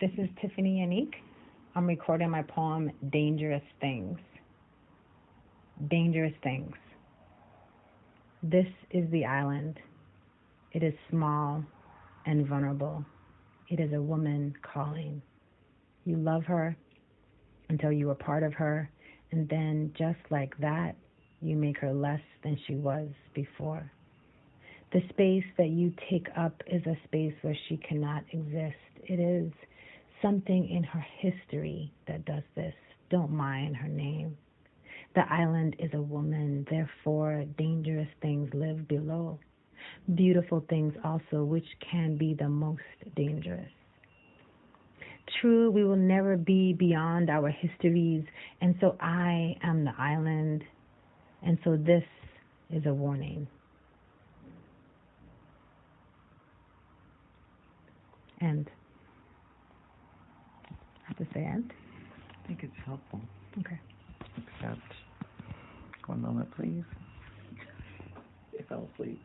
This is Tiphanie Yanique. I'm recording my poem, Dangerous Things. Dangerous Things. This is the island. It is small and vulnerable. It is a woman calling. You love her until you are part of her, and then just like that, you make her less than she was before. The space that you take up is a space where she cannot exist. It is something in her history that does this. Don't mind her name. The island is a woman, therefore, dangerous things live below. Beautiful things also, which can be the most dangerous. True, we will never be beyond our histories, and so I am the island, and so this is a warning. End band? I think it's helpful. Okay. Except, one moment, please. I fell asleep.